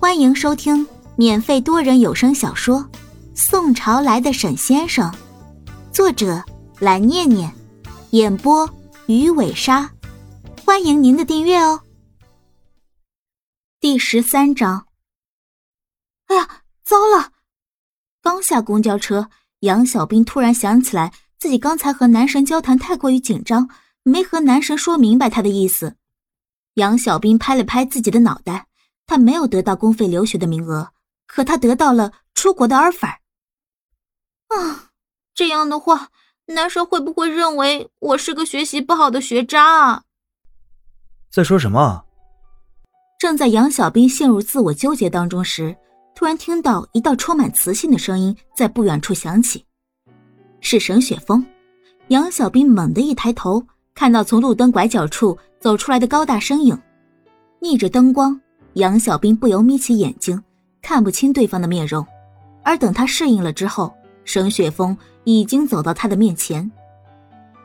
欢迎收听免费多人有声小说《宋朝来的沈先生》，作者蓝念念，演播鱼尾鲨。欢迎您的订阅哦。第十三章。哎呀，糟了！刚下公交车，杨小兵突然想起来，自己刚才和男神交谈太过于紧张，没和男神说明白他的意思。杨小兵拍了拍自己的脑袋。他没有得到公费留学的名额，可他得到了出国的 offer。啊，这样的话，男生会不会认为我是个学习不好的学渣啊？在说什么？正在杨小兵陷入自我纠结当中时，突然听到一道充满磁性的声音在不远处响起，是沈雪峰。杨小兵猛地一抬头，看到从路灯拐角处走出来的高大身影，逆着灯光。杨小兵不由眯起眼睛，看不清对方的面容，而等他适应了之后，沈雪峰已经走到他的面前。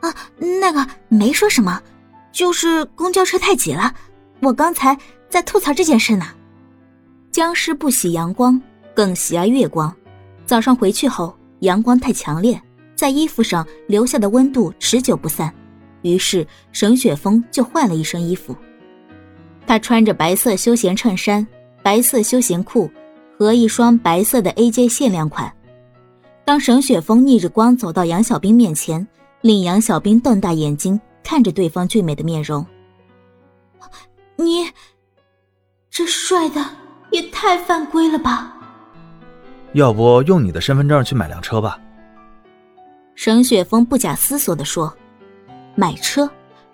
啊，那个没说什么，就是公交车太挤了，我刚才在吐槽这件事呢。僵尸不喜阳光，更喜爱月光。早上回去后，阳光太强烈，在衣服上留下的温度持久不散，于是沈雪峰就换了一身衣服。他穿着白色休闲衬衫、白色休闲裤和一双白色的 AJ 限量款。当沈雪峰逆着光走到杨小兵面前，令杨小兵瞪大眼睛看着对方俊美的面容。你，这帅的也太犯规了吧！要不用你的身份证去买辆车吧？沈雪峰不假思索地说：“买车，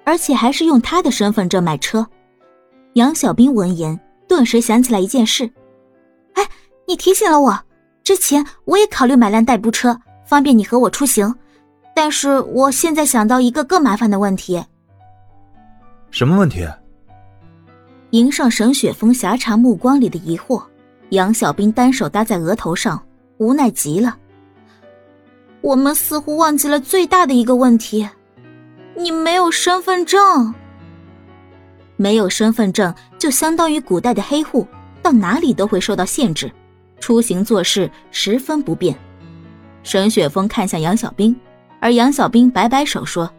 而且还是用他的身份证买车。”杨小兵闻言，顿时想起来一件事：“哎，你提醒了我，之前我也考虑买辆代步车，方便你和我出行。但是我现在想到一个更麻烦的问题。”“什么问题？”迎上沈雪峰狭长目光里的疑惑，杨小兵单手搭在额头上，无奈极了。“我们似乎忘记了最大的一个问题，你没有身份证。”没有身份证，就相当于古代的黑户，到哪里都会受到限制，出行做事十分不便。沈雪峰看向杨小兵，而杨小兵摆摆手说：“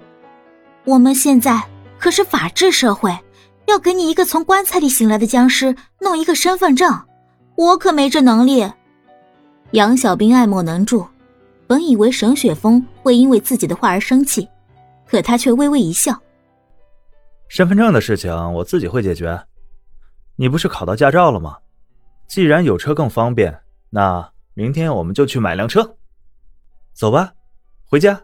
我们现在可是法治社会，要给你一个从棺材里醒来的僵尸弄一个身份证，我可没这能力。”杨小兵爱莫能助，本以为沈雪峰会因为自己的话而生气，可他却微微一笑。身份证的事情我自己会解决。你不是考到驾照了吗？既然有车更方便，那明天我们就去买辆车。走吧，回家。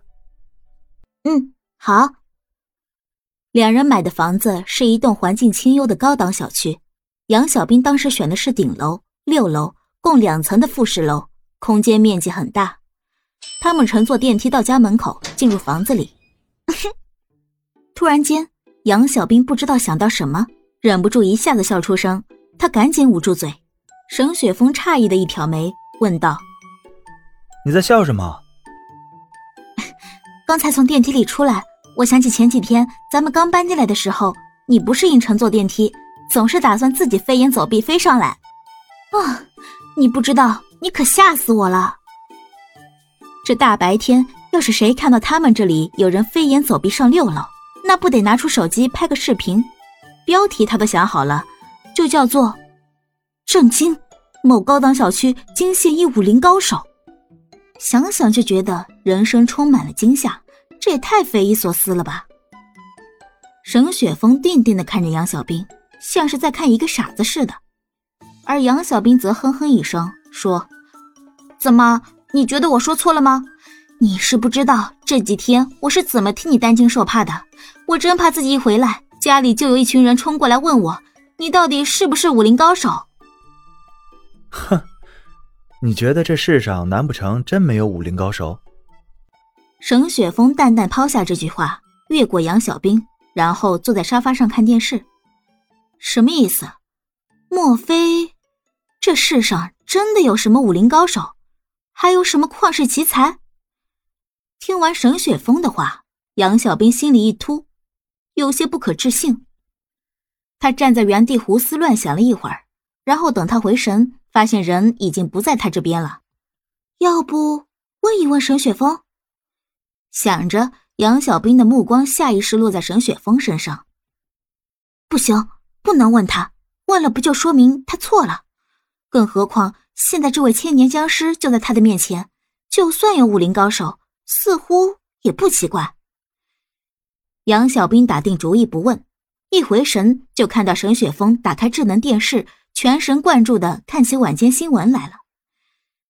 嗯，好。两人买的房子是一栋环境清幽的高档小区。杨小兵当时选的是顶楼，六楼，共两层的复式楼，空间面积很大。他们乘坐电梯到家门口，进入房子里。突然间。杨小兵不知道想到什么，忍不住一下子笑出声。他赶紧捂住嘴。沈雪峰诧异的一挑眉，问道：“你在笑什么？” 刚才从电梯里出来，我想起前几天咱们刚搬进来的时候，你不适应乘坐电梯，总是打算自己飞檐走壁飞上来。啊，你不知道，你可吓死我了！这大白天，要是谁看到他们这里有人飞檐走壁上六楼，那不得拿出手机拍个视频，标题他都想好了，就叫做“震惊某高档小区惊现一武林高手”。想想就觉得人生充满了惊吓，这也太匪夷所思了吧！沈雪峰定定的看着杨小兵，像是在看一个傻子似的，而杨小兵则哼哼一声说：“怎么，你觉得我说错了吗？你是不知道这几天我是怎么替你担惊受怕的。”我真怕自己一回来，家里就有一群人冲过来问我，你到底是不是武林高手？哼，你觉得这世上难不成真没有武林高手？沈雪峰淡淡抛下这句话，越过杨小兵，然后坐在沙发上看电视。什么意思？莫非这世上真的有什么武林高手，还有什么旷世奇才？听完沈雪峰的话，杨小兵心里一突。有些不可置信，他站在原地胡思乱想了一会儿，然后等他回神，发现人已经不在他这边了。要不问一问沈雪峰？想着，杨小兵的目光下意识落在沈雪峰身上。不行，不能问他，问了不就说明他错了？更何况现在这位千年僵尸就在他的面前，就算有武林高手，似乎也不奇怪。杨小兵打定主意不问，一回神就看到沈雪峰打开智能电视，全神贯注的看起晚间新闻来了。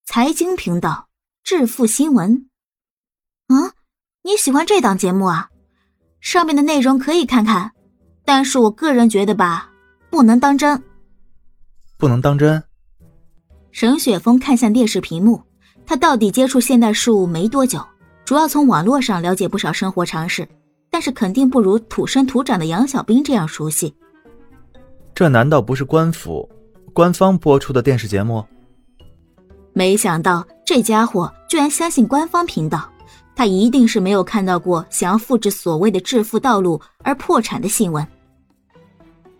财经频道致富新闻。啊，你喜欢这档节目啊？上面的内容可以看看，但是我个人觉得吧，不能当真。不能当真。沈雪峰看向电视屏幕，他到底接触现代事物没多久，主要从网络上了解不少生活常识。但是肯定不如土生土长的杨小兵这样熟悉。这难道不是官府官方播出的电视节目？没想到这家伙居然相信官方频道，他一定是没有看到过想要复制所谓的致富道路而破产的新闻。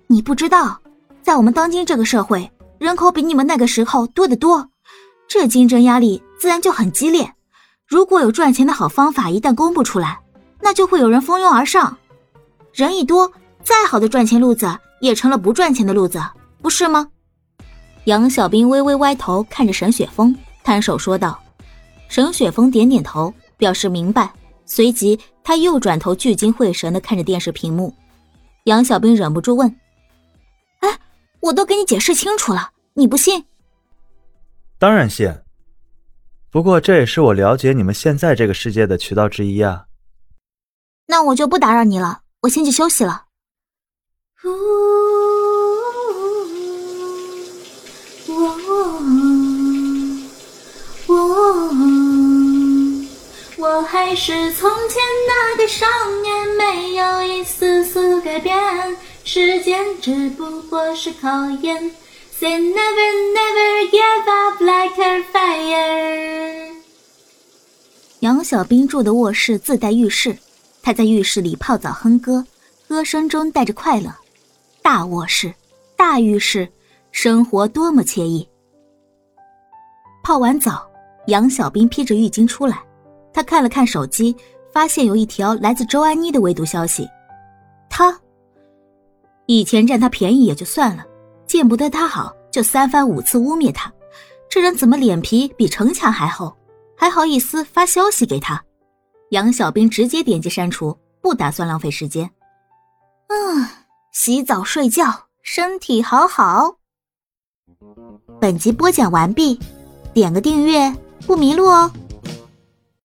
你不知道，在我们当今这个社会，人口比你们那个时候多得多，这竞争压力自然就很激烈。如果有赚钱的好方法，一旦公布出来，那就会有人蜂拥而上，人一多，再好的赚钱路子也成了不赚钱的路子，不是吗？杨小兵微微歪头看着沈雪峰，摊手说道。沈雪峰点点头，表示明白。随即他又转头聚精会神的看着电视屏幕。杨小兵忍不住问：“哎，我都给你解释清楚了，你不信？”当然信。不过这也是我了解你们现在这个世界的渠道之一啊。那我就不打扰你了，我先去休息了。我我我还是从前那个少年，没有一丝丝改变。时间只不过是考验，Say never never give up like a fire。杨小兵住的卧室自带浴室。他在浴室里泡澡哼歌，歌声中带着快乐。大卧室，大浴室，生活多么惬意。泡完澡，杨小兵披着浴巾出来，他看了看手机，发现有一条来自周安妮的未读消息。他以前占他便宜也就算了，见不得他好就三番五次污蔑他，这人怎么脸皮比城墙还厚，还好意思发消息给他？杨小兵直接点击删除，不打算浪费时间。嗯，洗澡睡觉，身体好好。本集播讲完毕，点个订阅不迷路哦。